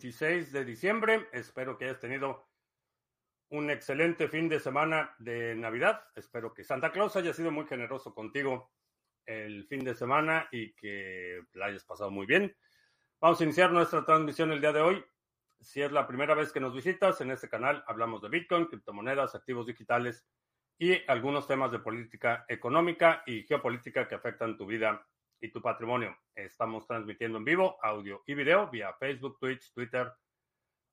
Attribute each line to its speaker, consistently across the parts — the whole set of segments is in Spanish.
Speaker 1: 26 de diciembre. Espero que hayas tenido un excelente fin de semana de Navidad. Espero que Santa Claus haya sido muy generoso contigo el fin de semana y que la hayas pasado muy bien. Vamos a iniciar nuestra transmisión el día de hoy. Si es la primera vez que nos visitas, en este canal hablamos de Bitcoin, criptomonedas, activos digitales y algunos temas de política económica y geopolítica que afectan tu vida y tu patrimonio. Estamos transmitiendo en vivo audio y video vía Facebook, Twitch, Twitter,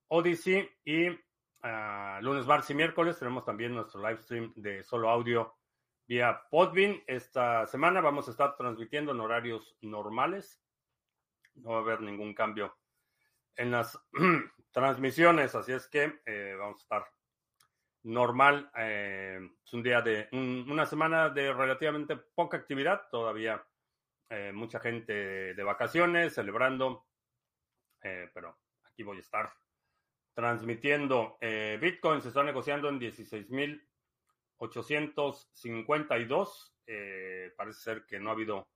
Speaker 1: Odyssey y uh, lunes, martes y miércoles tenemos también nuestro live stream de solo audio vía Podbean. Esta semana vamos a estar transmitiendo en horarios normales. No va a haber ningún cambio en las transmisiones, así es que eh, vamos a estar normal. Eh, es un día de un, una semana de relativamente poca actividad, todavía eh, mucha gente de vacaciones, celebrando, eh, pero aquí voy a estar transmitiendo. Eh, Bitcoin se está negociando en 16.852. parece ser que no ha habido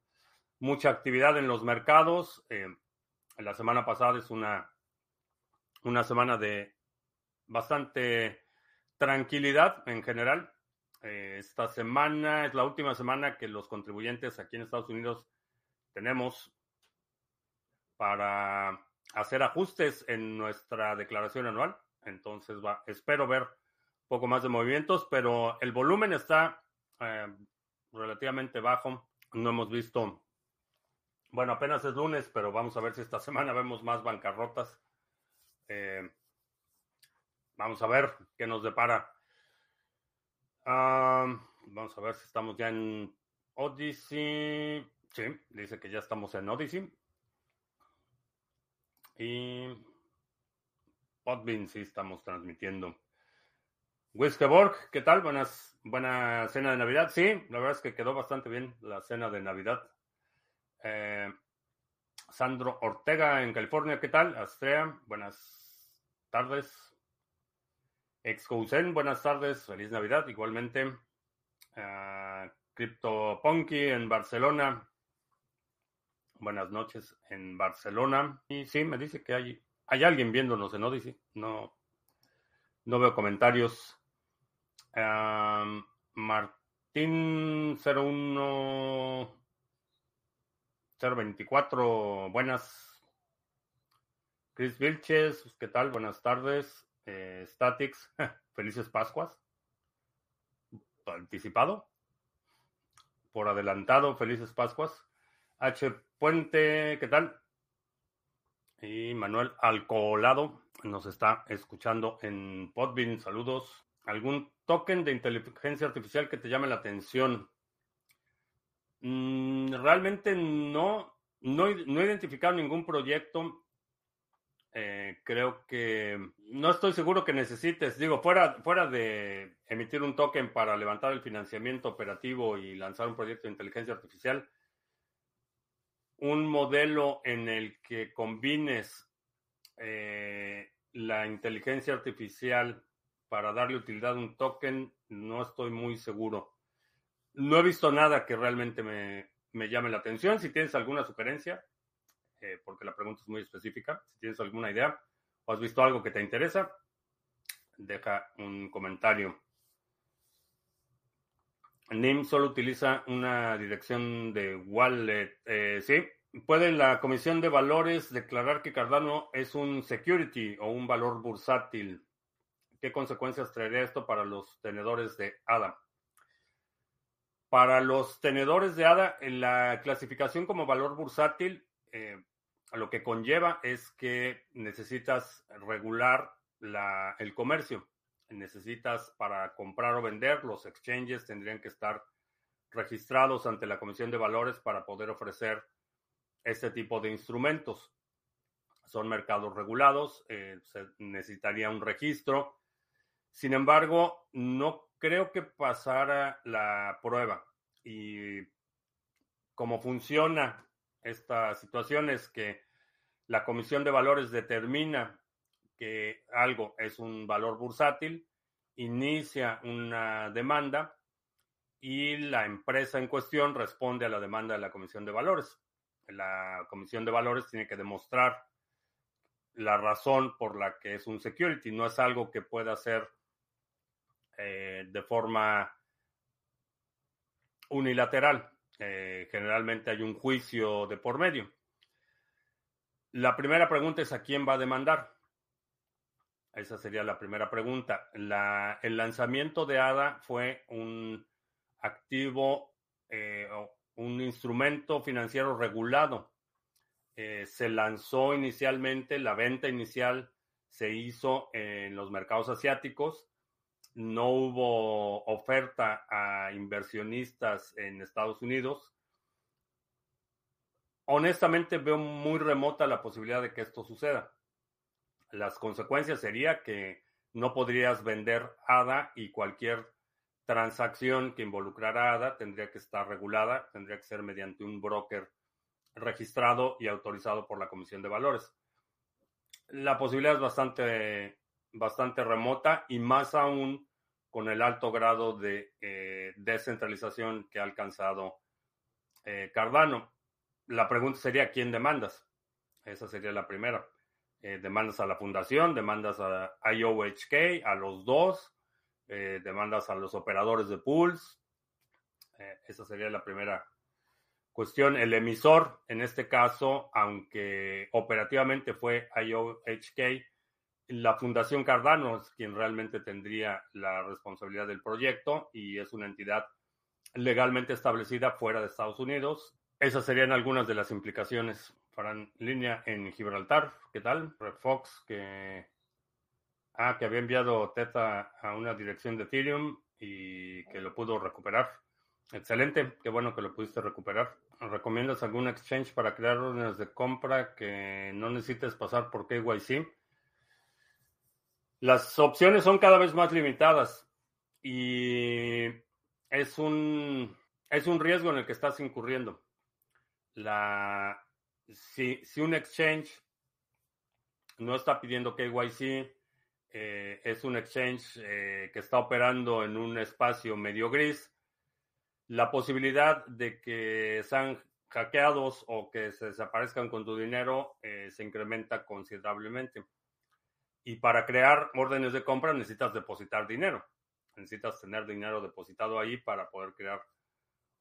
Speaker 1: mucha actividad en los mercados. la semana pasada es una, una semana de bastante tranquilidad en general. esta semana es la última semana que los contribuyentes aquí en Estados Unidos tenemos para hacer ajustes en nuestra declaración anual. Entonces, va, espero ver un poco más de movimientos, pero el volumen está eh, relativamente bajo. No hemos visto, bueno, apenas es lunes, pero vamos a ver si esta semana vemos más bancarrotas. Eh, vamos a ver qué nos depara. Uh, vamos a ver si estamos ya en Odyssey. Sí, dice que ya estamos en Odyssey. Y Podbean sí estamos transmitiendo. Wiskeborg, ¿qué tal? Buenas, buena cena de Navidad. Sí, la verdad es que quedó bastante bien la cena de Navidad. Eh, Sandro Ortega en California, ¿qué tal? Astrea, buenas tardes. Excousen, buenas tardes, feliz Navidad, igualmente. Uh, CryptoPunky en Barcelona, buenas noches en Barcelona. Y sí, me dice que hay, hay alguien viéndonos en Odyssey. No, no veo comentarios. Martín 01 024, buenas. Chris Vilches, ¿qué tal? Buenas tardes. Eh, Statics, felices Pascuas. Anticipado. Por adelantado, felices Pascuas. H. Puente, ¿qué tal? Y Manuel Alcolado nos está escuchando en Podbean. Saludos. ¿Algún token de inteligencia artificial que te llame la atención? Mm, realmente no, no, he identificado ningún proyecto. Eh, creo que no estoy seguro que necesites, digo, fuera, fuera de emitir un token para levantar el financiamiento operativo y lanzar un proyecto de inteligencia artificial un modelo en el que combines eh, la inteligencia artificial para darle utilidad a un token, no estoy muy seguro. No he visto nada que realmente me, me llame la atención. Si tienes alguna sugerencia, eh, porque la pregunta es muy específica, si tienes alguna idea o has visto algo que te interesa, deja un comentario. NIM solo utiliza una dirección de wallet. Eh, sí, puede la Comisión de Valores declarar que Cardano es un security o un valor bursátil. ¿Qué consecuencias traería esto para los tenedores de ADA? Para los tenedores de ADA, la clasificación como valor bursátil eh, lo que conlleva es que necesitas regular la, el comercio necesitas para comprar o vender, los exchanges tendrían que estar registrados ante la Comisión de Valores para poder ofrecer este tipo de instrumentos. Son mercados regulados, eh, se necesitaría un registro. Sin embargo, no creo que pasara la prueba. Y cómo funciona esta situación es que la Comisión de Valores determina que algo es un valor bursátil, inicia una demanda y la empresa en cuestión responde a la demanda de la Comisión de Valores. La Comisión de Valores tiene que demostrar la razón por la que es un security. No es algo que pueda hacer eh, de forma unilateral. Eh, generalmente hay un juicio de por medio. La primera pregunta es a quién va a demandar. Esa sería la primera pregunta. el lanzamiento de ADA fue un activo, eh, un instrumento financiero regulado. Eh, se lanzó inicialmente, la venta inicial se hizo en los mercados asiáticos. No hubo oferta a inversionistas en Estados Unidos. Honestamente veo muy remota la posibilidad de que esto suceda. Las consecuencias sería que no podrías vender ADA y cualquier transacción que involucrara ADA tendría que estar regulada, tendría que ser mediante un broker registrado y autorizado por la Comisión de Valores. La posibilidad es bastante, bastante remota y más aún con el alto grado de eh, descentralización que ha alcanzado eh, Cardano. La pregunta sería, ¿quién demandas? Esa sería la primera. Eh, demandas a la fundación, demandas a IOHK, a los dos, demandas a los operadores de pools. esa sería la primera cuestión. El emisor, en este caso, aunque operativamente fue IOHK, la Fundación Cardano es quien realmente tendría la responsabilidad del proyecto y es una entidad legalmente establecida fuera de Estados Unidos. Esas serían algunas de las implicaciones. Farán línea en Gibraltar. ¿Qué tal? Red Fox, que, ah, que había enviado Teta a una dirección de Ethereum y que lo pudo recuperar. Excelente, qué bueno que lo pudiste recuperar. ¿Recomiendas algún exchange para crear órdenes de compra que no necesites pasar por KYC? Las opciones son cada vez más limitadas y es un, es un riesgo en el que estás incurriendo. La, si, un exchange no está pidiendo KYC, eh, es un exchange eh, que está operando en un espacio medio gris, la posibilidad de que sean hackeados o que se desaparezcan con tu dinero eh, se incrementa considerablemente. Y para crear órdenes de compra necesitas depositar dinero. Necesitas tener dinero depositado ahí para poder crear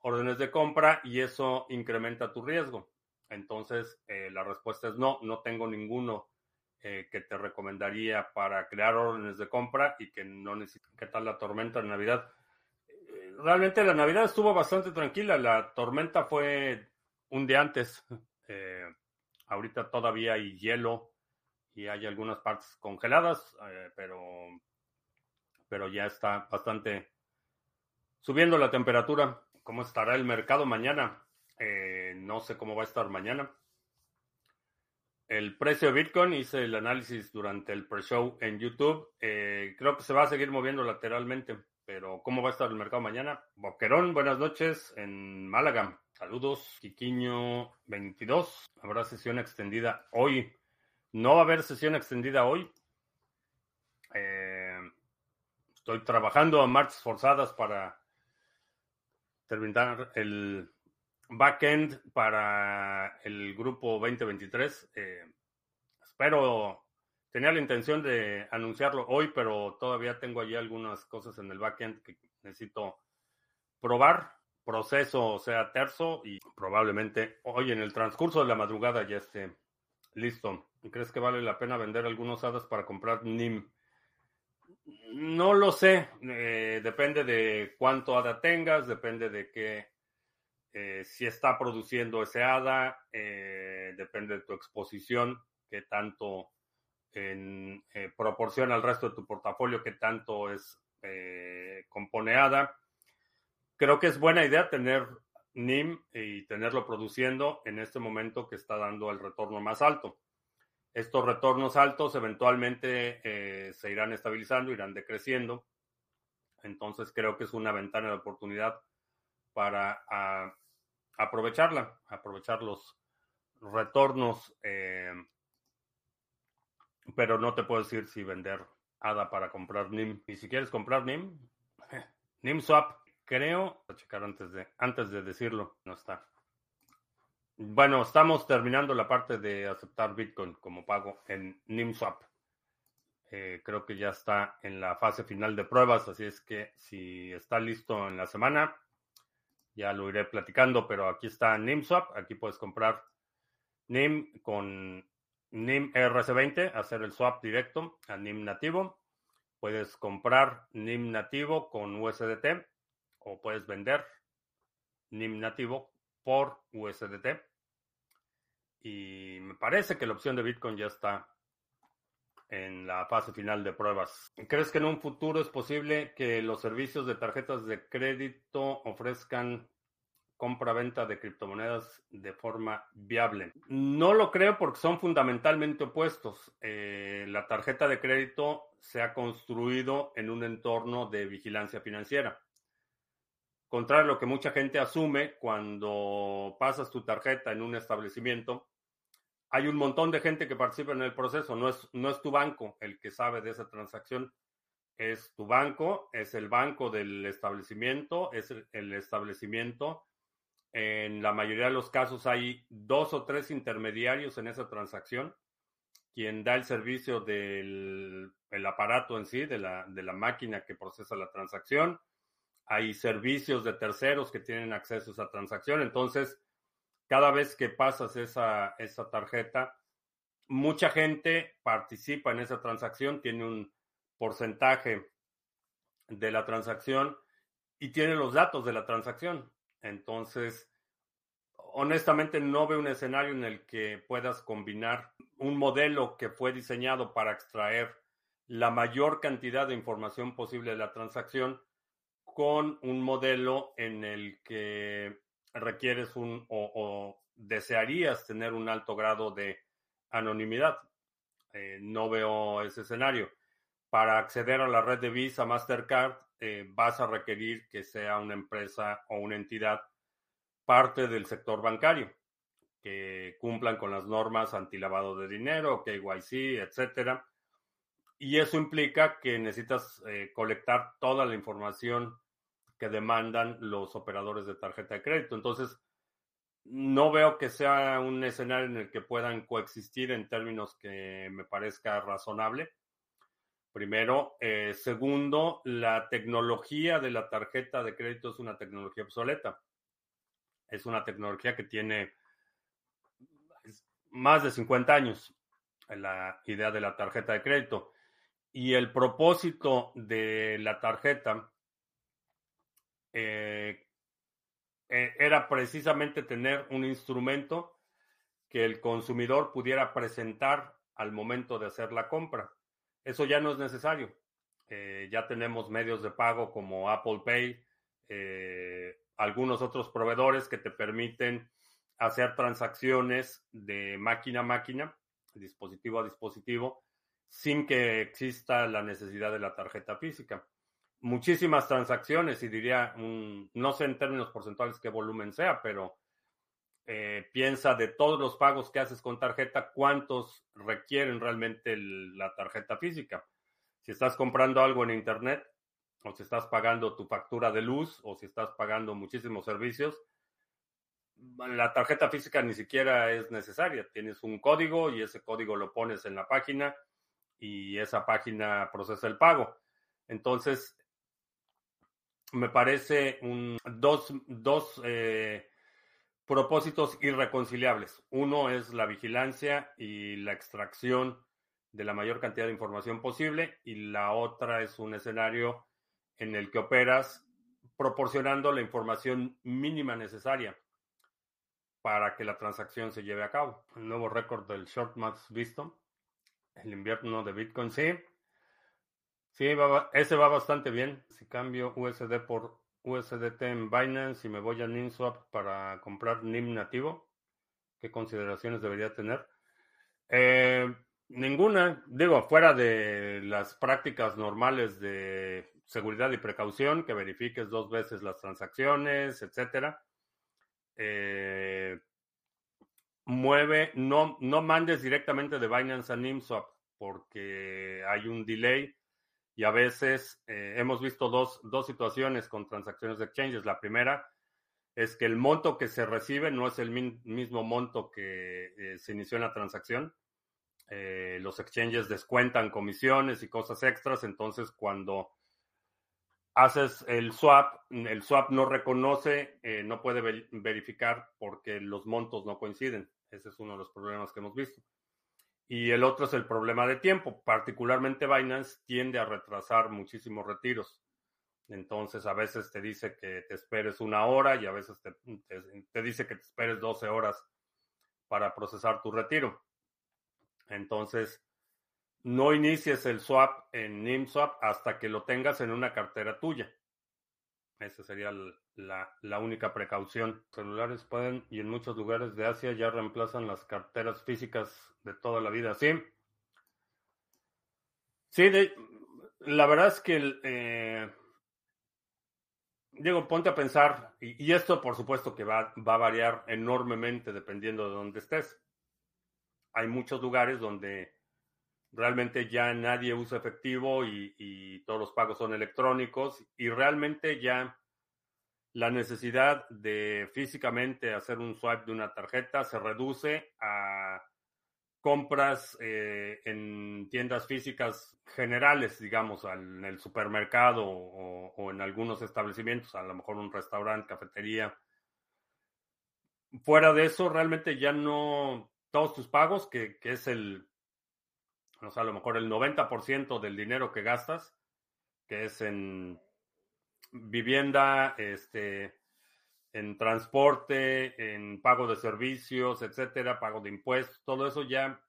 Speaker 1: órdenes de compra y eso incrementa tu riesgo. Entonces, eh, la respuesta es no, no tengo ninguno eh, que te recomendaría para crear órdenes de compra y que no necesitas. ¿Qué tal la tormenta de Navidad? realmente la Navidad estuvo bastante tranquila. La tormenta fue un día antes. Eh, ahorita todavía hay hielo y hay algunas partes congeladas, eh, pero, pero ya está bastante subiendo la temperatura. ¿Cómo estará el mercado mañana? Eh, no sé cómo va a estar mañana. El precio de Bitcoin, hice el análisis durante el pre-show en YouTube. creo que se va a seguir moviendo lateralmente. Pero, ¿cómo va a estar el mercado mañana? Boquerón, buenas noches en Málaga. Saludos, Quiquiño 22. Habrá sesión extendida hoy. No va a haber sesión extendida hoy. Eh, estoy trabajando a marchas forzadas para terminar el backend para el grupo 2023. Eh, espero Tenía la intención de anunciarlo hoy, pero todavía tengo allí algunas cosas en el backend que necesito probar. Proceso sea terzo y probablemente hoy en el transcurso de la madrugada ya esté listo. ¿Crees que vale la pena vender algunos hadas para comprar NIM? No lo sé. Eh, depende de cuánto hada tengas, depende de qué, eh, si está produciendo ese hada, eh, depende de tu exposición, qué tanto en eh, proporción al resto de tu portafolio que tanto es eh, componeada. Creo que es buena idea tener NIM y tenerlo produciendo en este momento que está dando el retorno más alto. Estos retornos altos eventualmente eh, se irán estabilizando, irán decreciendo. Entonces creo que es una ventana de oportunidad para aprovecharla, aprovechar los retornos pero no te puedo decir si vender ADA para comprar NIM. Y si quieres comprar NIM, NIM Swap, creo, a checar antes de, antes de decirlo, no está. Bueno, estamos terminando la parte de aceptar Bitcoin como pago en NIMSwap. Eh, creo que ya está en la fase final de pruebas, así es que si está listo en la semana, ya lo iré platicando, pero aquí está NIMSwap, aquí puedes comprar NIM con NIM RC20, hacer el swap directo a NIM nativo. Puedes comprar NIM nativo con USDT o puedes vender NIM nativo por USDT. Y me parece que la opción de Bitcoin ya está en la fase final de pruebas. ¿Crees que en un futuro es posible que los servicios de tarjetas de crédito ofrezcan compra-venta de criptomonedas de forma viable? No lo creo porque son fundamentalmente opuestos. Eh, la tarjeta de crédito se ha construido en un entorno de vigilancia financiera. Contrario a lo que mucha gente asume cuando pasas tu tarjeta en un establecimiento, hay un montón de gente que participa en el proceso. No es, no es tu banco el que sabe de esa transacción. Es tu banco, es el banco del establecimiento, es el, establecimiento. En la mayoría de los casos hay dos o tres intermediarios en esa transacción. Quien da el servicio del el aparato en sí, de la, de la máquina que procesa la transacción. Hay servicios de terceros que tienen acceso a esa transacción. Entonces, cada vez que pasas esa, esa tarjeta, mucha gente participa en esa transacción, tiene un porcentaje de la transacción y tiene los datos de la transacción. Entonces, honestamente no veo un escenario en el que puedas combinar un modelo que fue diseñado para extraer la mayor cantidad de información posible de la transacción con un modelo en el que requieres un o, desearías tener un alto grado de anonimidad. Eh, no veo ese escenario. Para acceder a la red de Visa Mastercard, eh, vas a requerir que sea una empresa o una entidad parte del sector bancario, que cumplan con las normas antilavado de dinero, KYC, etcétera. Y eso implica que necesitas eh, colectar toda la información que demandan los operadores de tarjeta de crédito. Entonces, no veo que sea un escenario en el que puedan coexistir en términos que me parezca razonable. Primero. Eh, segundo, la tecnología de la tarjeta de crédito es una tecnología obsoleta. Es una tecnología que tiene más de 50 años, la idea de la tarjeta de crédito. Y el propósito de la tarjeta eh, eh, era precisamente tener un instrumento que el consumidor pudiera presentar al momento de hacer la compra. Eso ya no es necesario. Eh, ya tenemos medios de pago como Apple Pay, algunos otros proveedores que te permiten hacer transacciones de máquina a máquina, dispositivo a dispositivo, sin que exista la necesidad de la tarjeta física muchísimas transacciones y diría, no sé en términos porcentuales qué volumen sea, pero eh, piensa de todos los pagos que haces con tarjeta, cuántos requieren realmente la tarjeta física. Si estás comprando algo en Internet, o si estás pagando tu factura de luz, o si estás pagando muchísimos servicios, la tarjeta física ni siquiera es necesaria. Tienes un código y ese código lo pones en la página y esa página procesa el pago. Entonces, me parece un, dos, dos eh, propósitos irreconciliables. Uno es la vigilancia y la extracción de la mayor cantidad de información posible y la otra es un escenario en el que operas proporcionando la información mínima necesaria para que la transacción se lleve a cabo. El nuevo récord del short max visto, el invierno de Bitcoin, sí, Sí, ese va bastante bien. Si cambio USD por USDT en Binance y me voy a NIMSwap para comprar NIM nativo, ¿qué consideraciones debería tener? Eh, ninguna. Digo, fuera de las prácticas normales de seguridad y precaución, que verifiques dos veces las transacciones, etcétera. Eh, mueve, no, no mandes directamente de Binance a NIMSwap porque hay un delay y a veces eh, hemos visto dos, dos situaciones con transacciones de exchanges. La primera, es que el monto que se recibe no es el mismo monto que eh, se inició en la transacción. Eh, los exchanges descuentan comisiones y cosas extras, entonces cuando haces el swap, el swap no reconoce, no puede verificar porque los montos no coinciden. Ese es uno de los problemas que hemos visto. Y el otro es el problema de tiempo. Particularmente Binance tiende a retrasar muchísimos retiros. Entonces a veces te dice que te esperes una hora y a veces te, te, dice que te esperes 12 horas para procesar tu retiro. Entonces, no inicies el swap en NIMSwap hasta que lo tengas en una cartera tuya. Esa sería la, la, única precaución. Celulares pueden, y en muchos lugares de Asia ya reemplazan las carteras físicas de toda la vida. Sí. Sí, la verdad es que eh, Diego, ponte a pensar, y, esto por supuesto que va, va, a variar enormemente dependiendo de dónde estés. Hay muchos lugares donde realmente ya nadie usa efectivo y, todos los pagos son electrónicos y realmente ya la necesidad de físicamente hacer un swipe de una tarjeta se reduce a compras eh, en tiendas físicas generales, digamos, en el supermercado o, en algunos establecimientos, a lo mejor un restaurante, cafetería. Fuera de eso, realmente ya no, todos tus pagos, que es el, no sé, a lo mejor el 90% del dinero que gastas, que es en vivienda, este, en transporte, en pago de servicios, etcétera, pago de impuestos, todo eso ya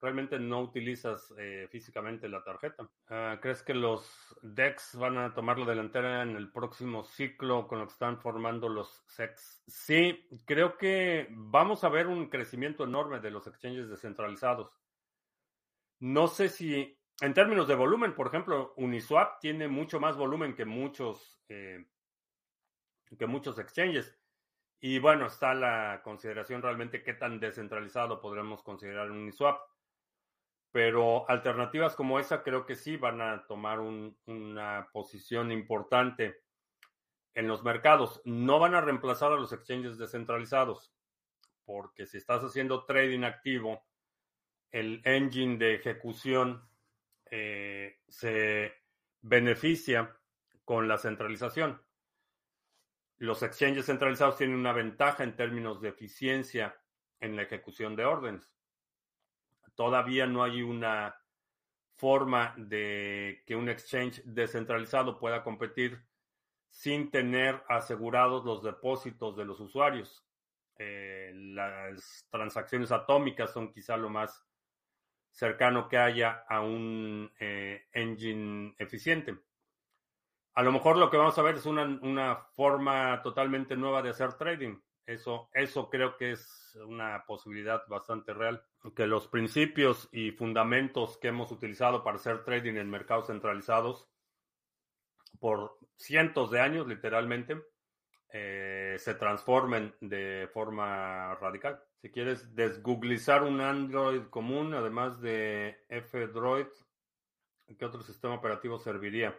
Speaker 1: realmente no utilizas eh, físicamente la tarjeta. Ah, ¿Crees que los DEX van a tomar la delantera en el próximo ciclo con lo que están formando los SEX? Sí, creo que vamos a ver un crecimiento enorme de los exchanges descentralizados. No sé si, en términos de volumen, por ejemplo, Uniswap tiene mucho más volumen que muchos eh, que muchos exchanges. Y bueno, está la consideración realmente qué tan descentralizado podremos considerar un Uniswap. Pero alternativas como esa creo que sí van a tomar una posición importante en los mercados. No van a reemplazar a los exchanges descentralizados, porque si estás haciendo trading activo, el engine de ejecución eh, se beneficia con la centralización los exchanges centralizados tienen una ventaja en términos de eficiencia en la ejecución de órdenes. Todavía no hay una forma de que un exchange descentralizado pueda competir sin tener asegurados los depósitos de los usuarios. Eh, las transacciones atómicas son quizá lo más cercano que haya a un eh, engine eficiente. A lo mejor lo que vamos a ver es una, forma totalmente nueva de hacer trading. Eso, eso creo que es una posibilidad bastante real. Que los principios y fundamentos que hemos utilizado para hacer trading en mercados centralizados por cientos de años, literalmente, eh, se transformen de forma radical. Si quieres desgooglizar un Android común, además de F-Droid, ¿qué otro sistema operativo serviría?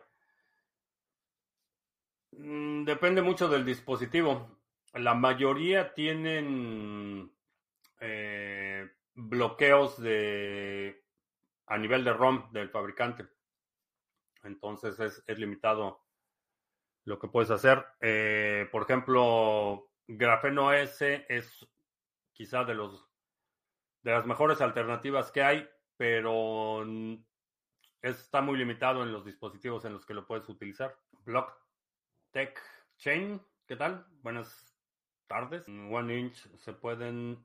Speaker 1: Mm, depende mucho del dispositivo. La mayoría tienen eh, bloqueos de a nivel de ROM del fabricante. Entonces es, limitado lo que puedes hacer. Eh, por ejemplo, Grafeno S es quizá de los de las mejores alternativas que hay, pero está muy limitado en los dispositivos en los que lo puedes utilizar. Block Tech Chain, ¿qué tal? Buenas tardes. En One Inch se pueden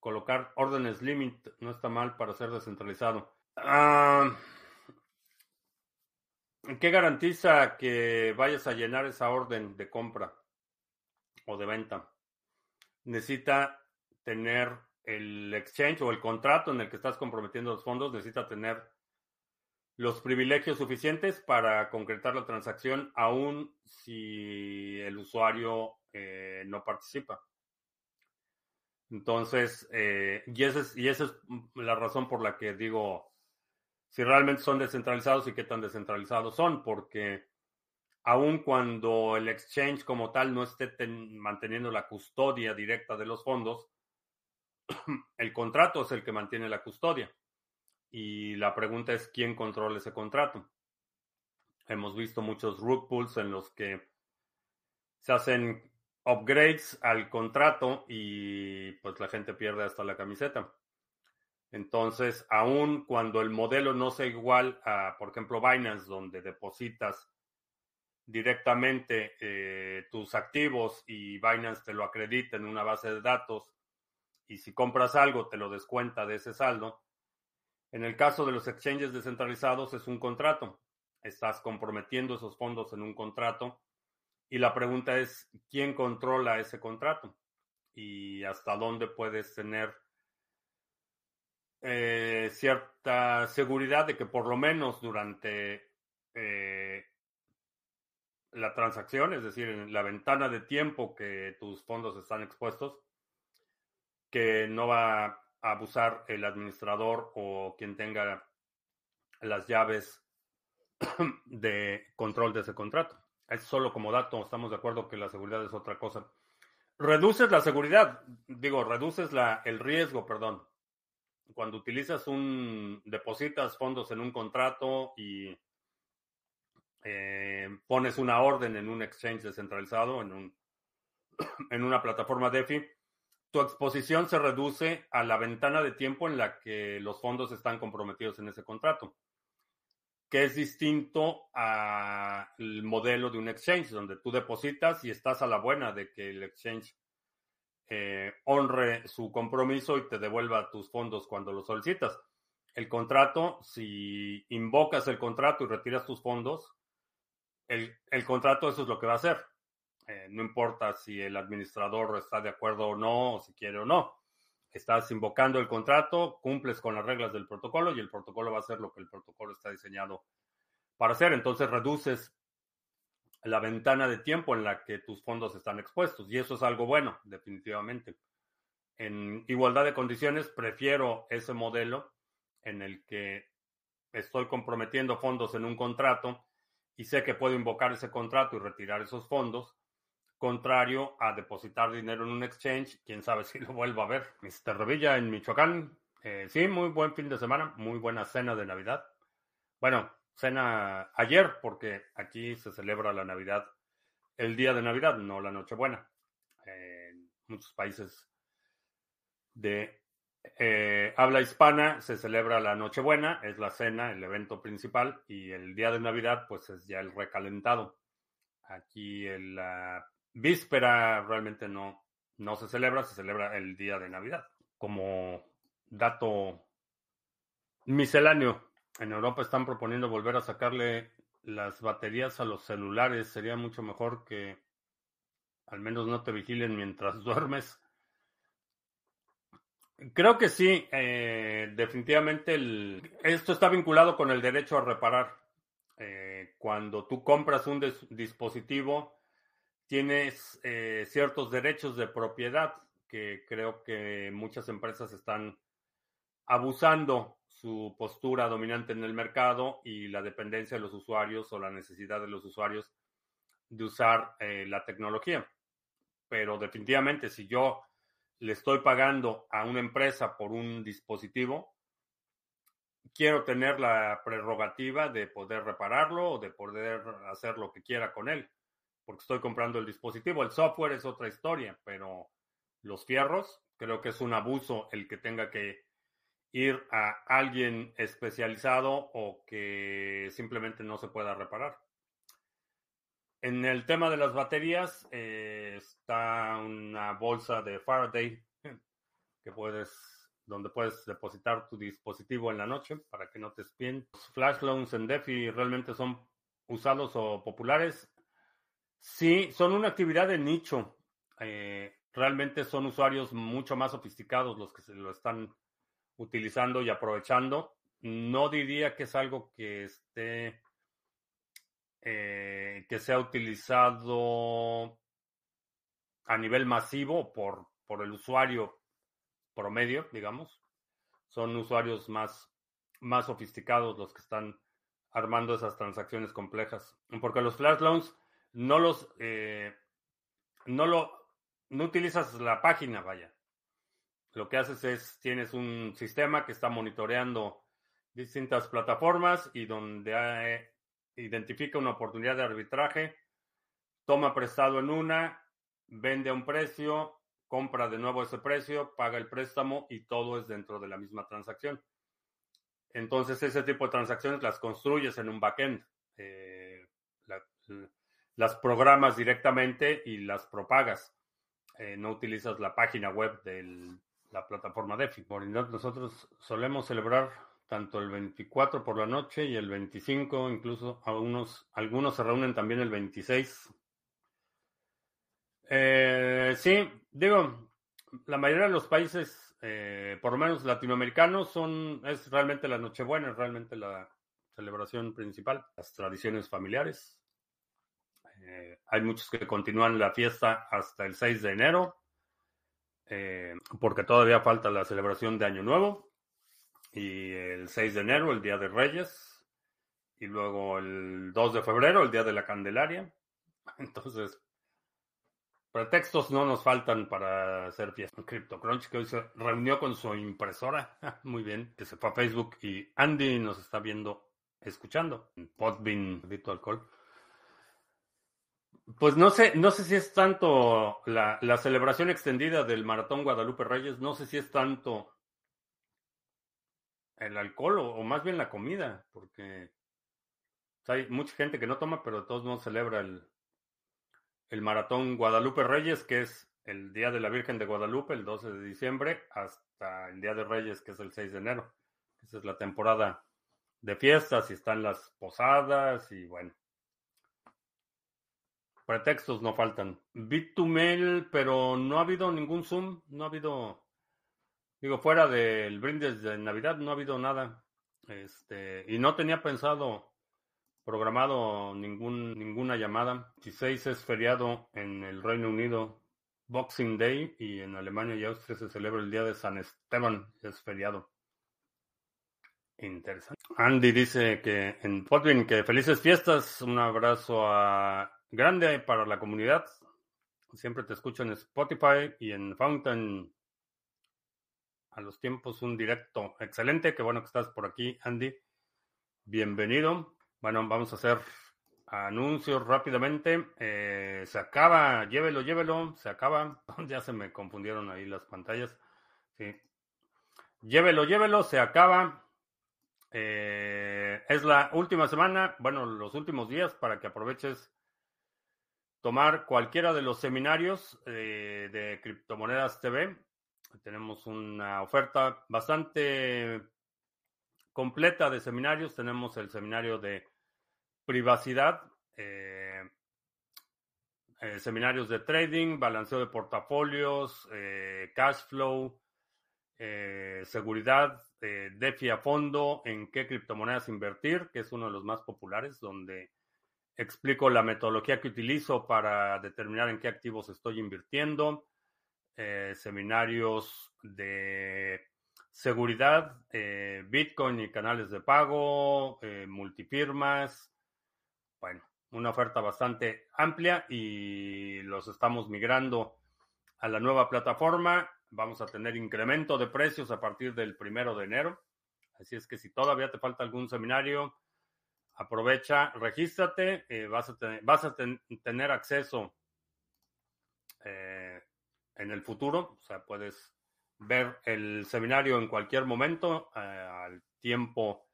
Speaker 1: colocar órdenes limit, no está mal para ser descentralizado. Ah, ¿Qué garantiza que vayas a llenar esa orden de compra o de venta? Necesita tener el exchange o el contrato en el que estás comprometiendo los fondos, necesita tener los privilegios suficientes para concretar la transacción, aun si el usuario eh, no participa. Entonces, eh, y, esa es, y esa es la razón por la que digo, si realmente son descentralizados y qué tan descentralizados son, porque aun cuando el exchange como tal no esté manteniendo la custodia directa de los fondos, el contrato es el que mantiene la custodia. Y la pregunta es quién controla ese contrato. Hemos visto muchos root pools en los que se hacen upgrades al contrato y pues la gente pierde hasta la camiseta. Entonces, aun cuando el modelo no sea igual a, por ejemplo, Binance, donde depositas directamente eh, tus activos y Binance te lo acredita en una base de datos y si compras algo te lo descuenta de ese saldo. En el caso de los exchanges descentralizados es un contrato. Estás comprometiendo esos fondos en un contrato y la pregunta es, ¿quién controla ese contrato? Y hasta dónde puedes tener eh, cierta seguridad de que por lo menos durante eh, la transacción, es decir, en la ventana de tiempo que tus fondos están expuestos, que no va a abusar el administrador o quien tenga las llaves de control de ese contrato. Es solo como dato, estamos de acuerdo que la seguridad es otra cosa. Reduces la seguridad, digo, reduces el riesgo, perdón. Cuando utilizas un, depositas fondos en un contrato y eh, pones una orden en un exchange descentralizado, en, un, en una plataforma DeFi, tu exposición se reduce a la ventana de tiempo en la que los fondos están comprometidos en ese contrato, que es distinto al modelo de un exchange, donde tú depositas y estás a la buena de que el exchange eh, honre su compromiso y te devuelva tus fondos cuando los solicitas. El contrato, si invocas el contrato y retiras tus fondos, el, contrato eso es lo que va a hacer. Eh, no importa si el administrador está de acuerdo o no, o si quiere o no. Estás invocando el contrato, cumples con las reglas del protocolo y el protocolo va a hacer lo que el protocolo está diseñado para hacer. Entonces reduces la ventana de tiempo en la que tus fondos están expuestos y eso es algo bueno, definitivamente. En igualdad de condiciones, prefiero ese modelo en el que estoy comprometiendo fondos en un contrato y sé que puedo invocar ese contrato y retirar esos fondos, contrario a depositar dinero en un exchange, quién sabe si lo vuelvo a ver. Mr. Revilla en Michoacán, eh, sí, muy buen fin de semana, muy buena cena de Navidad. Bueno, cena ayer, porque aquí se celebra la Navidad el día de Navidad, no la Nochebuena. En muchos países de eh, habla hispana se celebra la Nochebuena, es la cena, el evento principal, y el día de Navidad, pues es ya el recalentado. Aquí en la víspera realmente no, no se celebra, se celebra el día de Navidad. Como dato misceláneo, en Europa están proponiendo volver a sacarle las baterías a los celulares. Sería mucho mejor que al menos no te vigilen mientras duermes. Creo que sí, eh, definitivamente esto está vinculado con el derecho a reparar. Eh, cuando tú compras un dispositivo, tienes eh, ciertos derechos de propiedad que creo que muchas empresas están abusando su postura dominante en el mercado y la dependencia de los usuarios o la necesidad de los usuarios de usar la tecnología. Pero definitivamente, si yo le estoy pagando a una empresa por un dispositivo, quiero tener la prerrogativa de poder repararlo o de poder hacer lo que quiera con él, porque estoy comprando el dispositivo. El software es otra historia, pero los fierros, creo que es un abuso el que tenga que ir a alguien especializado o que simplemente no se pueda reparar. En el tema de las baterías eh, está una bolsa de Faraday que puedes, donde puedes depositar tu dispositivo en la noche para que no te espien. Los flash loans en DeFi realmente son usados o populares. Sí, son una actividad de nicho. Eh, realmente son usuarios mucho más sofisticados los que se lo están utilizando y aprovechando. No diría que es algo que esté eh, que se ha utilizado a nivel masivo por, por el usuario promedio, digamos. Son usuarios más, más sofisticados los que están armando esas transacciones complejas. Porque los flash loans no los, eh, no lo, no utilizas la página, vaya. Lo que haces es, tienes un sistema que está monitoreando distintas plataformas y donde eh, identifica una oportunidad de arbitraje, toma prestado en una, vende a un precio, compra de nuevo ese precio, paga el préstamo y todo es dentro de la misma transacción. Entonces, ese tipo de transacciones las construyes en un backend. Eh, las programas directamente y las propagas. Eh, no utilizas la página web de la plataforma DeFi. Por nosotros solemos celebrar tanto el 24 por la noche y el 25, incluso algunos, algunos se reúnen también el 26. Eh, sí, digo, la mayoría de los países, eh, por lo menos latinoamericanos, son, es realmente la Nochebuena, es realmente la celebración principal, las tradiciones familiares. Eh, hay muchos que continúan la fiesta hasta el 6 de enero, eh, porque todavía falta la celebración de Año Nuevo. Y el 6 de enero, el Día de Reyes. Y luego el 2 de febrero, el Día de la Candelaria. Entonces, pretextos no nos faltan para hacer fiesta. CryptoCrunch que hoy se reunió con su impresora. Muy bien, que se fue a Facebook y Andy nos está viendo, escuchando. Podbean Virtual Call. Pues no sé, no sé si es tanto la, celebración extendida del Maratón Guadalupe Reyes, no sé si es tanto el alcohol o, más bien la comida, porque hay mucha gente que no toma, pero todos no celebra el, el Maratón Guadalupe Reyes, que es el Día de la Virgen de Guadalupe, el 12 de diciembre, hasta el Día de Reyes, que es el 6 de enero. Esa es la temporada de fiestas y están las posadas y bueno. Pretextos no faltan. Bit2Mail, pero no ha habido ningún Zoom, no ha habido, digo, fuera del brindis de Navidad, no ha habido nada. Este, y no tenía pensado, programado ningún, ninguna llamada. 16 es feriado en el Reino Unido, Boxing Day, y en Alemania y Austria se celebra el día de San Esteban, es feriado. Interesante. Andy dice que en Podwin que felices fiestas. Un abrazo a grande para la comunidad. Siempre te escucho en Spotify y en Fountain. A los tiempos un directo excelente. Qué bueno que estás por aquí, Andy. Bienvenido. Bueno, vamos a hacer anuncios rápidamente. Eh, se acaba, llévelo, llévelo. Se acaba. ya se me confundieron ahí las pantallas. Sí. Llévelo, llévelo. Se acaba. Eh, es la última semana, bueno, los últimos días para que aproveches tomar cualquiera de los seminarios eh, de Criptomonedas TV. Tenemos una oferta bastante completa de seminarios. Tenemos el seminario de privacidad, eh, eh, seminarios de trading, balanceo de portafolios, cash flow, seguridad, DeFi a fondo, en qué criptomonedas invertir, que es uno de los más populares, donde explico la metodología que utilizo para determinar en qué activos estoy invirtiendo, eh, seminarios de seguridad, eh, Bitcoin y canales de pago, eh, multifirmas, bueno, una oferta bastante amplia y los estamos migrando a la nueva plataforma. Vamos a tener incremento de precios a partir del primero de enero. Así es que si todavía te falta algún seminario, aprovecha, regístrate, eh, vas a, vas a tener acceso eh, en el futuro, o sea, puedes ver el seminario en cualquier momento, eh, al tiempo,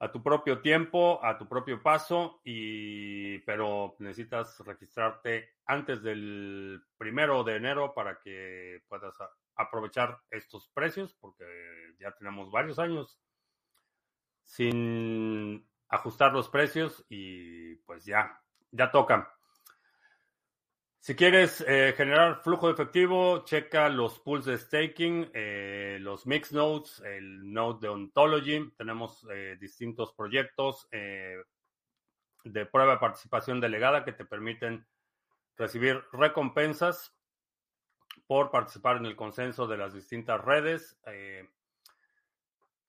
Speaker 1: a tu propio tiempo, a tu propio paso, y, pero necesitas registrarte antes del primero de enero para que puedas aprovechar estos precios, porque ya tenemos varios años sin ajustar los precios y pues ya, ya toca. Si quieres eh, generar flujo de efectivo, checa los pools de staking, eh, los mix nodes, el node de ontology. Tenemos eh, distintos proyectos de prueba de participación delegada que te permiten recibir recompensas por participar en el consenso de las distintas redes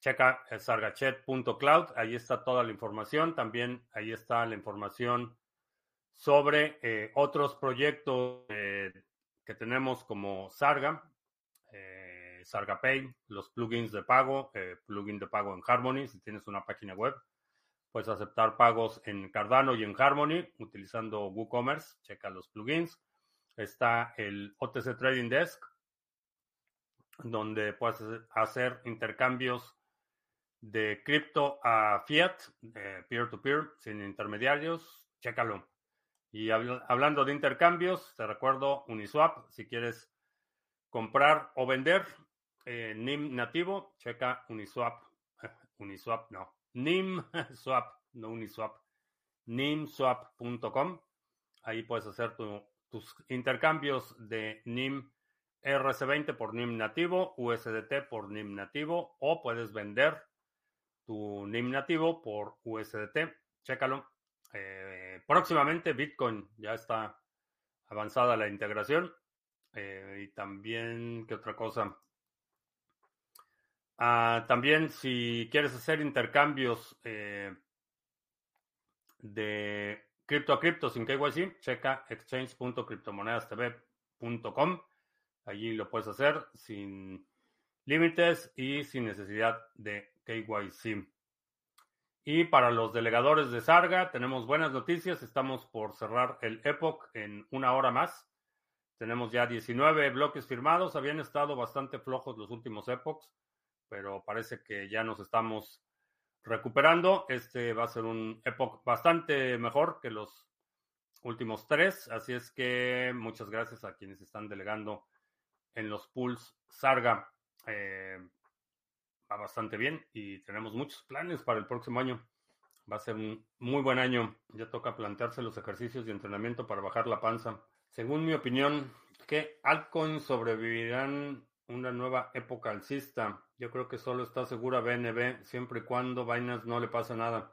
Speaker 1: checa sargachet.cloud, ahí está toda la información, también ahí está la información sobre eh, otros proyectos eh, que tenemos como Sarga, eh, Sarga Pay, los plugins de pago, plugin de pago en Harmony, si tienes una página web, puedes aceptar pagos en Cardano y en Harmony utilizando WooCommerce, checa los plugins. Está el OTC Trading Desk, donde puedes hacer intercambios de cripto a fiat, peer-to-peer, sin intermediarios. Chécalo. Y hablando de intercambios, te recuerdo Uniswap, si quieres comprar o vender eh, NIM nativo, checa Uniswap. Uniswap, no. NIM Swap, no Uniswap. NIMSwap.com. Ahí puedes hacer tus intercambios de NIM RC20 por NIM nativo, USDT por NIM nativo, o puedes vender tu NIM nativo por USDT. Chécalo. Eh, próximamente Bitcoin ya está avanzada la integración. Eh, y también, ¿qué otra cosa? Ah, también si quieres hacer intercambios eh, de cripto a cripto sin KYC, checa exchange.criptomonedastv.com. Allí lo puedes hacer sin límites y sin necesidad de KYC. Y para los delegadores de Sarga, tenemos buenas noticias. Estamos por cerrar el Epoch en una hora más. Tenemos ya 19 bloques firmados. Habían estado bastante flojos los últimos Epochs, pero parece que ya nos estamos recuperando. Este va a ser un Epoch bastante mejor que los últimos tres. Así es que muchas gracias a quienes están delegando en los pools Sarga. Eh, va bastante bien y tenemos muchos planes para el próximo año. Va a ser un muy buen año. Ya toca plantearse los ejercicios de entrenamiento para bajar la panza. Según mi opinión, ¿qué altcoins sobrevivirán una nueva época alcista? Yo creo que solo está segura BNB siempre y cuando Binance no le pase nada.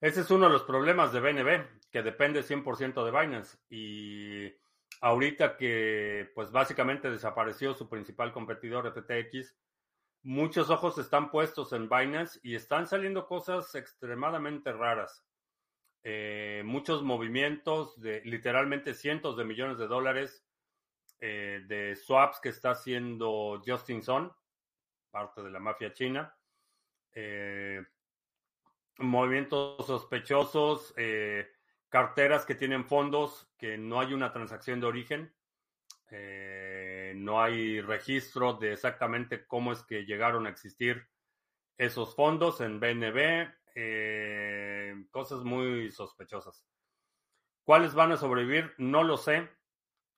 Speaker 1: Ese es uno de los problemas de BNB, que depende 100% de Binance. Y ahorita que pues básicamente desapareció su principal competidor FTX, muchos ojos están puestos en Binance y están saliendo cosas extremadamente raras. Eh, muchos movimientos de literalmente cientos de millones de dólares eh, de swaps que está haciendo Justin Sun, parte de la mafia china. Eh, movimientos sospechosos, carteras que tienen fondos que no hay una transacción de origen. No hay registro de exactamente cómo es que llegaron a existir esos fondos en BNB. Eh, cosas muy sospechosas. ¿Cuáles van a sobrevivir? No lo sé.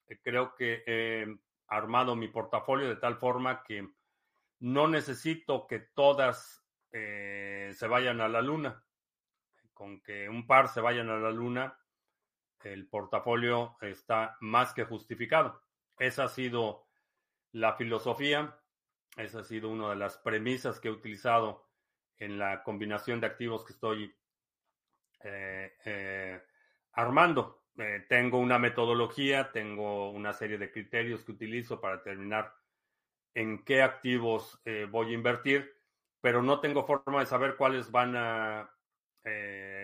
Speaker 1: Eh, creo que he armado mi portafolio de tal forma que no necesito que todas se vayan a la luna. Con que un par se vayan a la luna, el portafolio está más que justificado. Esa ha sido la filosofía, esa ha sido una de las premisas que he utilizado en la combinación de activos que estoy eh, eh, armando. Eh, tengo una metodología, tengo una serie de criterios que utilizo para determinar en qué activos voy a invertir, pero no tengo forma de saber cuáles van a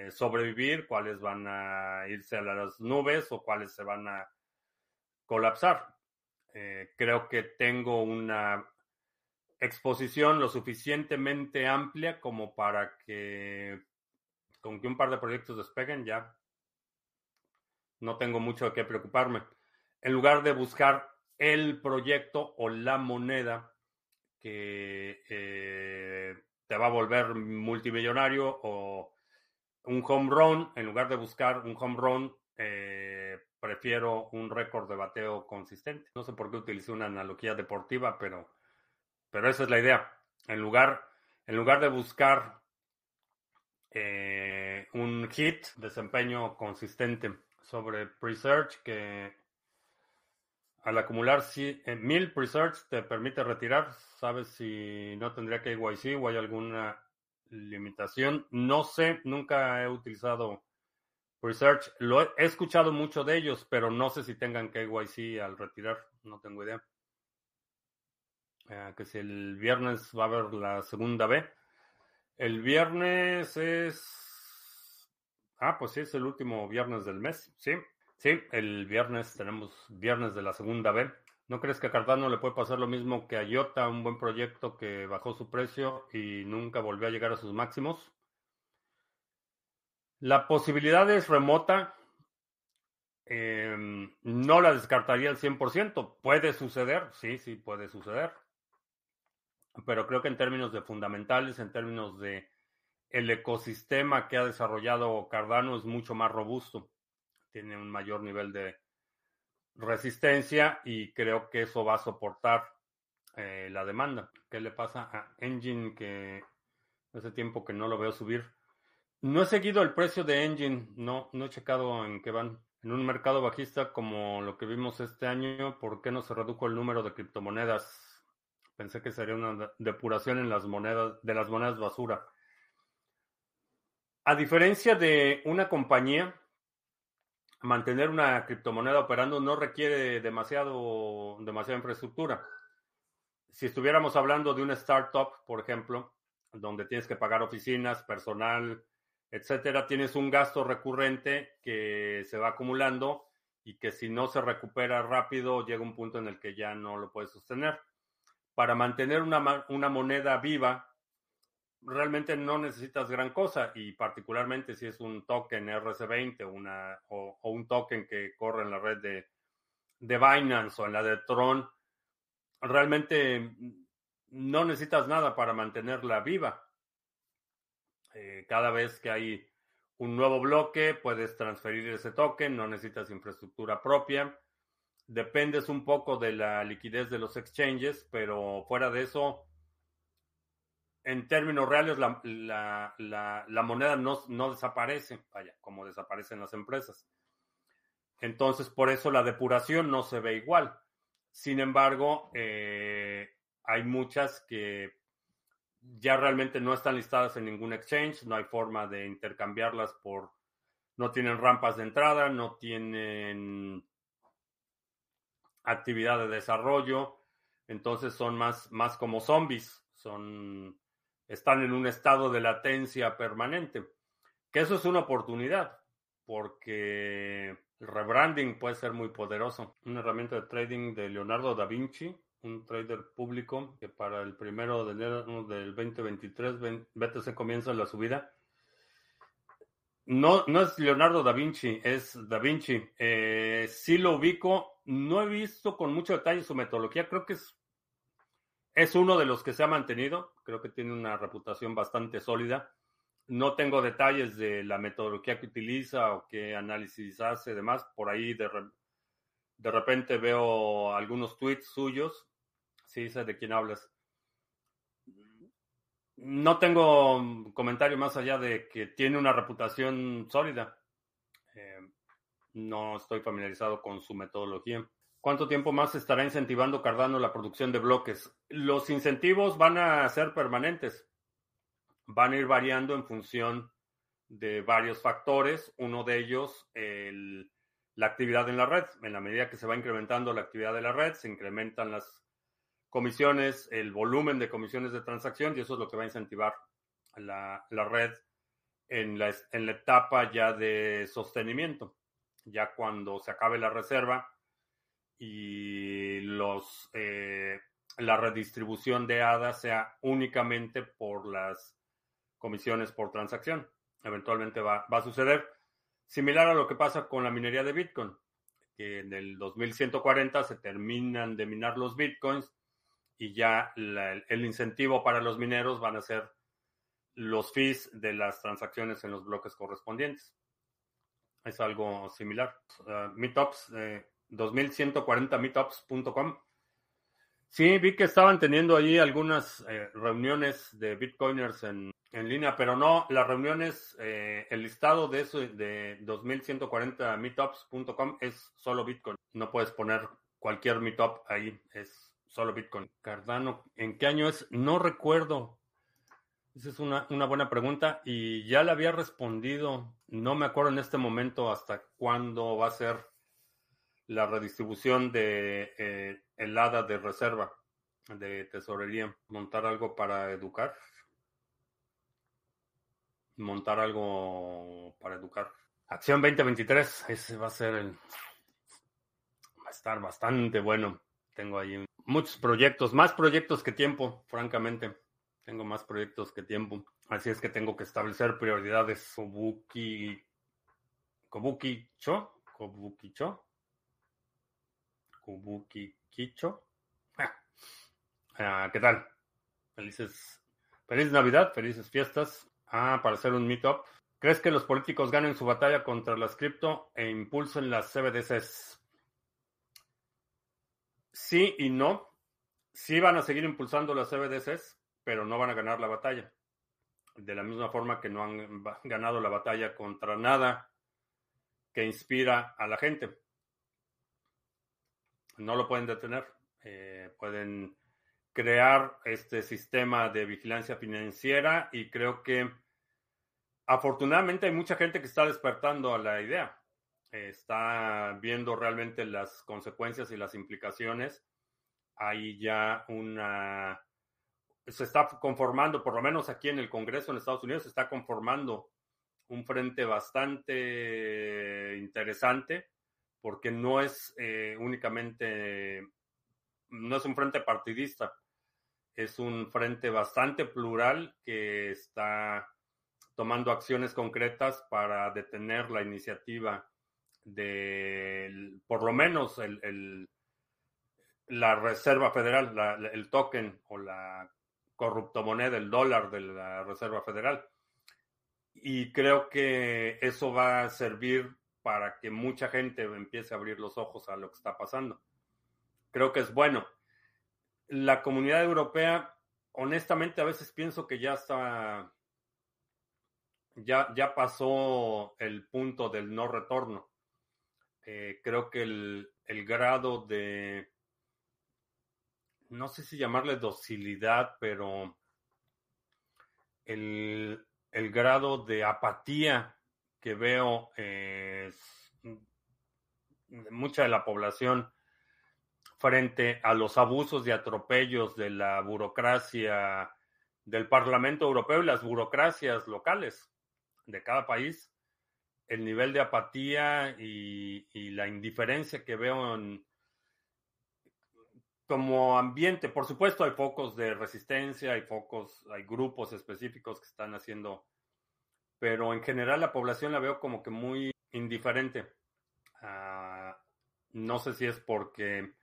Speaker 1: sobrevivir, cuáles van a irse a las nubes o cuáles se van a colapsar. Eh, creo que tengo una exposición lo suficientemente amplia como para que con que un par de proyectos despeguen ya no tengo mucho de qué preocuparme. En lugar de buscar el proyecto o la moneda que eh, te va a volver multimillonario o un home run, en lugar de buscar un home run, eh, prefiero un récord de bateo consistente. No sé por qué utilicé una analogía deportiva, pero, pero esa es la idea. En lugar, en lugar de buscar eh, un hit, desempeño consistente sobre Presearch, que al acumular eh, mil Presearch te permite retirar. ¿Sabes si no tendría KYC o hay alguna limitación? No sé, nunca he utilizado Research, lo he, escuchado mucho de ellos, pero no sé si tengan KYC al retirar, no tengo idea. Eh, que si el viernes va a haber la segunda B. El viernes es... Ah, pues sí, es el último viernes del mes. Sí, sí, el viernes tenemos viernes de la segunda B. ¿No crees que a Cardano le puede pasar lo mismo que a IOTA, un buen proyecto que bajó su precio y nunca volvió a llegar a sus máximos? La posibilidad es remota. Em, no la descartaría al 100%. Puede suceder, sí, sí, puede suceder. Pero creo que en términos de fundamentales, en términos de el ecosistema que ha desarrollado Cardano es mucho más robusto. Tiene un mayor nivel de resistencia y creo que eso va a soportar eh, la demanda. ¿Qué le pasa a Engine que hace tiempo que no lo veo subir? No he seguido el precio de Engine, no, no he checado en qué van. En un mercado bajista como lo que vimos este año, ¿por qué no se redujo el número de criptomonedas? Pensé que sería una depuración en las monedas, de las monedas basura. A diferencia de una compañía, mantener una criptomoneda operando no requiere demasiado, demasiada infraestructura. Si estuviéramos hablando de una startup, por ejemplo, donde tienes que pagar oficinas, personal, etcétera, tienes un gasto recurrente que se va acumulando y que si no se recupera rápido llega un punto en el que ya no lo puedes sostener. Para mantener una, una moneda viva, realmente no necesitas gran cosa y particularmente si es un token RC20 una, o, un token que corre en la red de, de Binance o en la de Tron, realmente no necesitas nada para mantenerla viva. Eh, cada vez que hay un nuevo bloque, puedes transferir ese token, no necesitas infraestructura propia. Dependes un poco de la liquidez de los exchanges, pero fuera de eso, en términos reales, la, moneda no, no, desaparece, vaya, como desaparecen las empresas. Entonces, por eso la depuración no se ve igual. Sin embargo, eh, hay muchas que ya realmente no están listadas en ningún exchange, no hay forma de intercambiarlas por, no tienen rampas de entrada, no tienen actividad de desarrollo, entonces son más, más como zombies, son están en un estado de latencia permanente. Que eso es una oportunidad, porque el rebranding puede ser muy poderoso. Una herramienta de trading de Leonardo da Vinci, un trader público que para el primero de enero del 2023 BTC comienza la subida. No, no es Leonardo da Vinci, es da Vinci. Eh, sí lo ubico, no he visto con mucho detalle su metodología, creo que es es uno de los que se ha mantenido, creo que tiene una reputación bastante sólida. No tengo detalles de la metodología que utiliza o qué análisis hace, demás. Por ahí de, de repente veo algunos tweets suyos. Sí, sé de quién hablas. No tengo comentario más allá de que tiene una reputación sólida. Eh, no estoy familiarizado con su metodología. ¿Cuánto tiempo más estará incentivando Cardano la producción de bloques? Los incentivos van a ser permanentes. Van a ir variando en función de varios factores. Uno de ellos, la actividad en la red. En la medida que se va incrementando la actividad de la red, se incrementan las comisiones, el volumen de comisiones de transacción y eso es lo que va a incentivar la, la red en la, en la etapa ya de sostenimiento. Ya cuando se acabe la reserva, y los, eh, la redistribución de ADA sea únicamente por las comisiones por transacción. Eventualmente va, va, a suceder similar a lo que pasa con la minería de Bitcoin, que en el 2140 se terminan de minar los Bitcoins y ya el incentivo para los mineros van a ser los fees de las transacciones en los bloques correspondientes. Es algo similar. Uh, meetups, eh, 2140meetups.com. Sí, vi que estaban teniendo ahí algunas eh, reuniones de bitcoiners en, línea, pero no, las reuniones, eh, el listado de eso de 2140meetups.com es solo bitcoin. No puedes poner cualquier meetup ahí, es solo bitcoin. Cardano, ¿en qué año es? No recuerdo. Esa es una, una buena pregunta y ya le había respondido. No me acuerdo en este momento hasta cuándo va a ser la redistribución de eh, de reserva. de tesorería. Montar algo para educar. Montar algo para educar. Acción 2023. Ese va a ser el... Va a estar bastante bueno. Tengo ahí muchos proyectos. Más proyectos que tiempo, francamente. Tengo más proyectos que tiempo. Así es que tengo que establecer prioridades. Kobuki... Kobuki Cho. Kobuki Cho. Kobuki Kicho. Ah, ¿Qué tal? Felices, feliz Navidad, felices fiestas. Ah, para hacer un meetup. ¿Crees que los políticos ganen su batalla contra las cripto e impulsen las CBDCs? Sí y no. Sí van a seguir impulsando las CBDCs, pero no van a ganar la batalla. De la misma forma que no han ganado la batalla contra nada que inspira a la gente. No lo pueden detener. Eh, pueden crear este sistema de vigilancia financiera y creo que afortunadamente hay mucha gente que está despertando a la idea. Está viendo realmente las consecuencias y las implicaciones. Hay ya una... Se está conformando, por lo menos aquí en el Congreso en Estados Unidos, se está conformando un frente bastante interesante porque no es eh, únicamente, no es un frente partidista, es un frente bastante plural que está tomando acciones concretas para detener la iniciativa de, por lo menos, el, la Reserva Federal, el token o la corruptomoneda, el dólar de la Reserva Federal. Y creo que eso va a servir para que mucha gente empiece a abrir los ojos a lo que está pasando. Creo que es bueno. La comunidad europea, honestamente, a veces pienso que ya está, ya, ya pasó el punto del no retorno. Eh, creo que el, el grado de, no sé si llamarle docilidad, pero el, el grado de apatía que veo es mucha de la población frente a los abusos y atropellos de la burocracia del Parlamento Europeo y las burocracias locales de cada país, el nivel de apatía y, y la indiferencia que veo en, como ambiente. Por supuesto, hay focos de resistencia, hay focos, hay grupos específicos que están haciendo pero en general la población la veo como que muy indiferente. Uh, no sé si es porque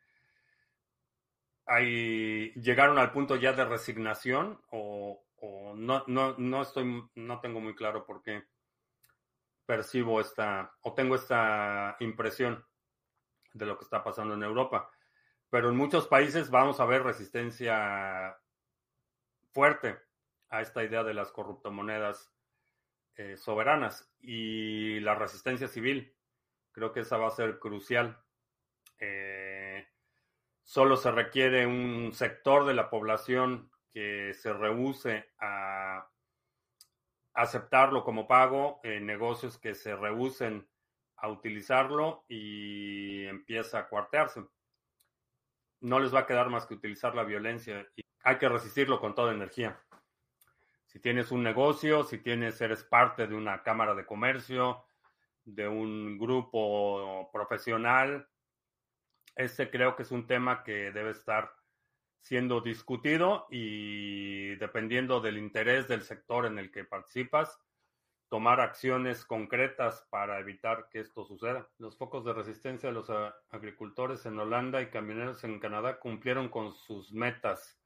Speaker 1: hay, llegaron al punto ya de resignación o, o no, no, no, estoy, no tengo muy claro por qué percibo esta o tengo esta impresión de lo que está pasando en Europa. Pero en muchos países vamos a ver resistencia fuerte a esta idea de las corruptomonedas eh, soberanas y la resistencia civil. Creo que esa va a ser crucial. Eh, solo se requiere un sector de la población que se rehúse a aceptarlo como pago, en negocios que se rehúsen a utilizarlo y empieza a cuartearse. No les va a quedar más que utilizar la violencia y hay que resistirlo con toda energía. Si tienes un negocio, si tienes, eres parte de una cámara de comercio, de un grupo profesional, este creo que es un tema que debe estar siendo discutido y dependiendo del interés del sector en el que participas, tomar acciones concretas para evitar que esto suceda. Los focos de resistencia de los agricultores en Holanda y camioneros en Canadá cumplieron con sus metas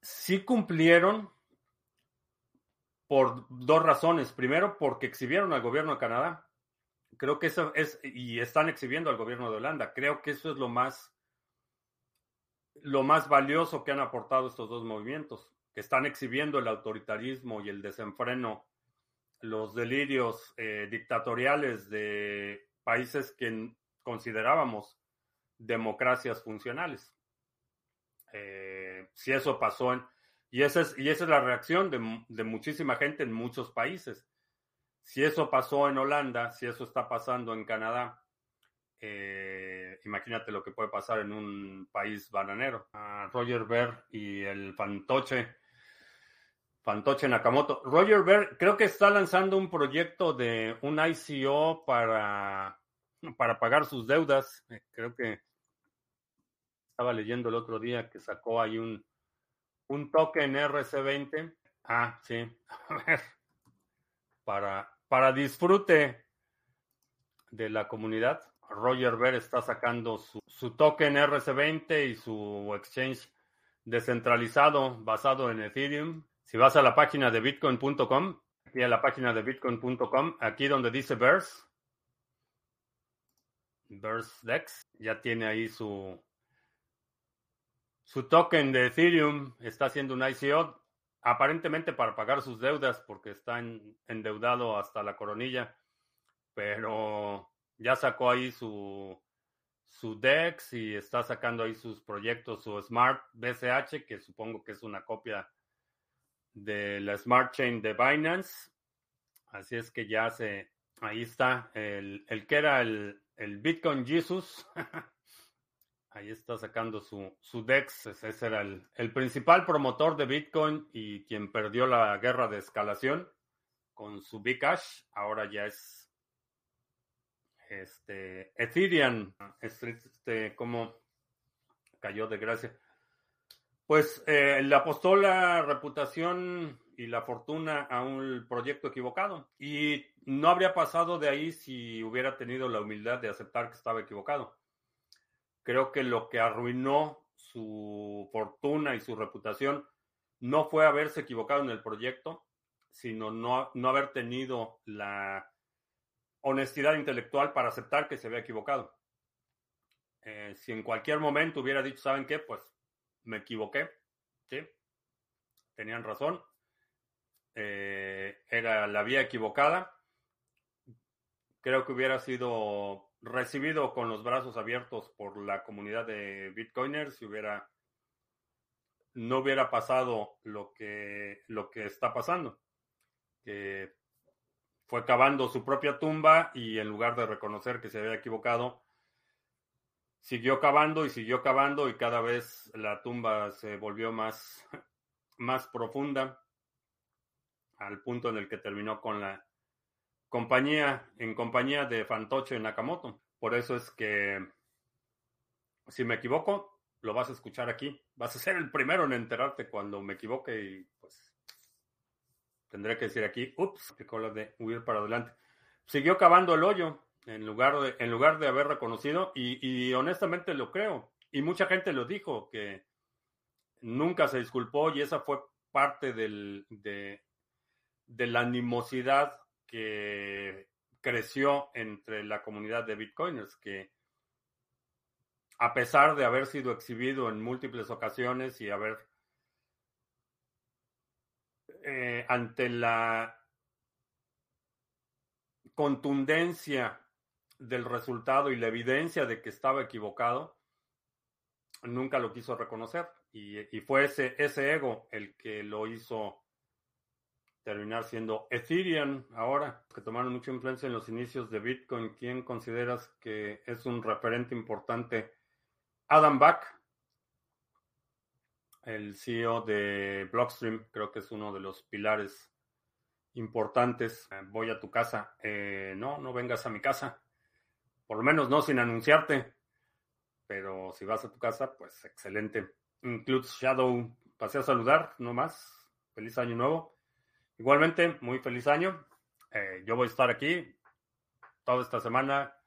Speaker 1: sí cumplieron por dos razones. Primero, porque exhibieron al gobierno de Canadá. Creo que eso es, y están exhibiendo al gobierno de Holanda. Creo que eso es lo más, lo más valioso que han aportado estos dos movimientos, que están exhibiendo el autoritarismo y el desenfreno, los delirios eh, dictatoriales de países que considerábamos democracias funcionales. Eh, si eso pasó en... Y esa es, y esa es la reacción de, de muchísima gente en muchos países. Si eso pasó en Holanda, si eso está pasando en Canadá, eh, imagínate lo que puede pasar en un país bananero. Roger Ver y el fantoche, fantoche Nakamoto. Roger Ver creo que está lanzando un proyecto de un ICO para, para pagar sus deudas. Eh, creo que estaba leyendo el otro día que sacó ahí un, un token RC20. Ah, sí. A ver. Para, para disfrute de la comunidad. Roger Ver está sacando su, token RC20 y su exchange descentralizado basado en Ethereum. Si vas a la página de bitcoin.com, aquí a la página de bitcoin.com, aquí donde dice Verse, Verse Dex, ya tiene ahí su, su token de Ethereum, está haciendo un ICO, aparentemente para pagar sus deudas porque está endeudado hasta la coronilla, pero ya sacó ahí su, su DEX y está sacando ahí sus proyectos, su Smart BCH, que supongo que es una copia de la Smart Chain de Binance. Así es que ya se, ahí está, el, el que era el, el Bitcoin Jesus. ahí está sacando su, su DEX. Ese era el, el principal promotor de Bitcoin y quien perdió la guerra de escalación con su Bcash. Ahora ya es este, Ethereum, este, como cayó de gracia. Pues eh, le apostó la reputación y la fortuna a un proyecto equivocado. Y no habría pasado de ahí si hubiera tenido la humildad de aceptar que estaba equivocado. Creo que lo que arruinó su fortuna y su reputación no fue haberse equivocado en el proyecto, sino no, no haber tenido la honestidad intelectual para aceptar que se había equivocado. Eh, si en cualquier momento hubiera dicho, ¿saben qué? Pues me equivoqué. Tenían razón. Eh, era la vía equivocada. Creo que hubiera sido recibido con los brazos abiertos por la comunidad de Bitcoiners si hubiera no hubiera pasado lo que lo que está pasando. Que fue cavando su propia tumba y en lugar de reconocer que se había equivocado, siguió cavando y siguió cavando y cada vez la tumba se volvió más, más profunda al punto en el que terminó con la compañía, en compañía de Fantoche Nakamoto. Por eso es que, si me equivoco, lo vas a escuchar aquí. Vas a ser el primero en enterarte cuando me equivoque y tendré que decir aquí, ups, que cola de huir para adelante. Siguió cavando el hoyo en lugar de, en lugar de haber reconocido y, honestamente lo creo. Y mucha gente lo dijo, que nunca se disculpó y esa fue parte del, de, de la animosidad que creció entre la comunidad de bitcoiners, que a pesar de haber sido exhibido en múltiples ocasiones y haber eh, ante la contundencia del resultado y la evidencia de que estaba equivocado, nunca lo quiso reconocer. Y, fue ese, ese ego el que lo hizo terminar siendo Ethereum ahora, que tomaron mucha influencia en los inicios de Bitcoin. ¿Quién consideras que es un referente importante? Adam Back, el CEO de Blockstream, creo que es uno de los pilares importantes. Eh, voy a tu casa. Eh, no, no vengas a mi casa. Por lo menos no sin anunciarte. Pero si vas a tu casa, pues excelente. Includes Shadow, pasé a saludar, no más. Feliz año nuevo. Igualmente, muy feliz año. Eh, yo voy a estar aquí toda esta semana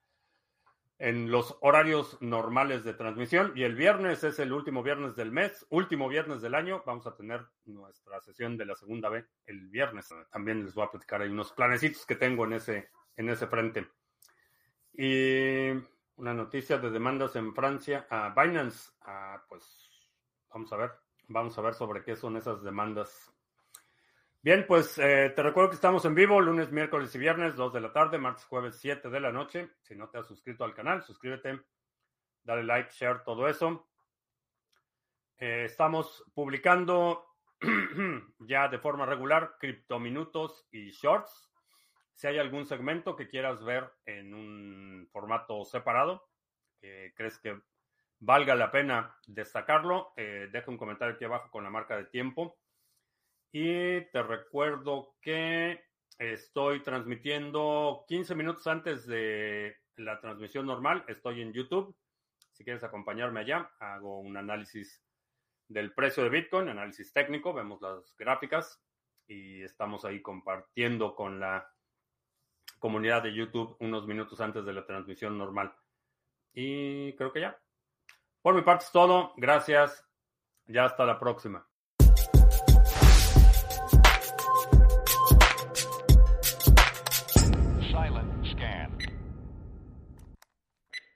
Speaker 1: en los horarios normales de transmisión y el viernes es el último viernes del mes, último viernes del año. Vamos a tener nuestra sesión de la segunda vez el viernes. También les voy a platicar ahí unos planecitos que tengo en ese, en ese frente. Y una noticia de demandas en Francia a Binance. Ah, pues vamos a ver, vamos a ver sobre qué son esas demandas Bien, pues eh, te recuerdo que estamos en vivo lunes, miércoles y viernes, 2 de la tarde, martes, jueves, 7 de la noche. Si no te has suscrito al canal, suscríbete, dale like, share, todo eso. Eh, estamos publicando ya de forma regular criptominutos y shorts. Si hay algún segmento que quieras ver en un formato separado, que crees que valga la pena destacarlo, eh, deja un comentario aquí abajo con la marca de tiempo. Y te recuerdo que estoy transmitiendo 15 minutos antes de la transmisión normal. Estoy en YouTube. Si quieres acompañarme allá, hago un análisis del precio de Bitcoin, análisis técnico, vemos las gráficas y estamos ahí compartiendo con la comunidad de YouTube unos minutos antes de la transmisión normal. Y creo que ya. Por mi parte es todo. Gracias. Ya hasta la próxima.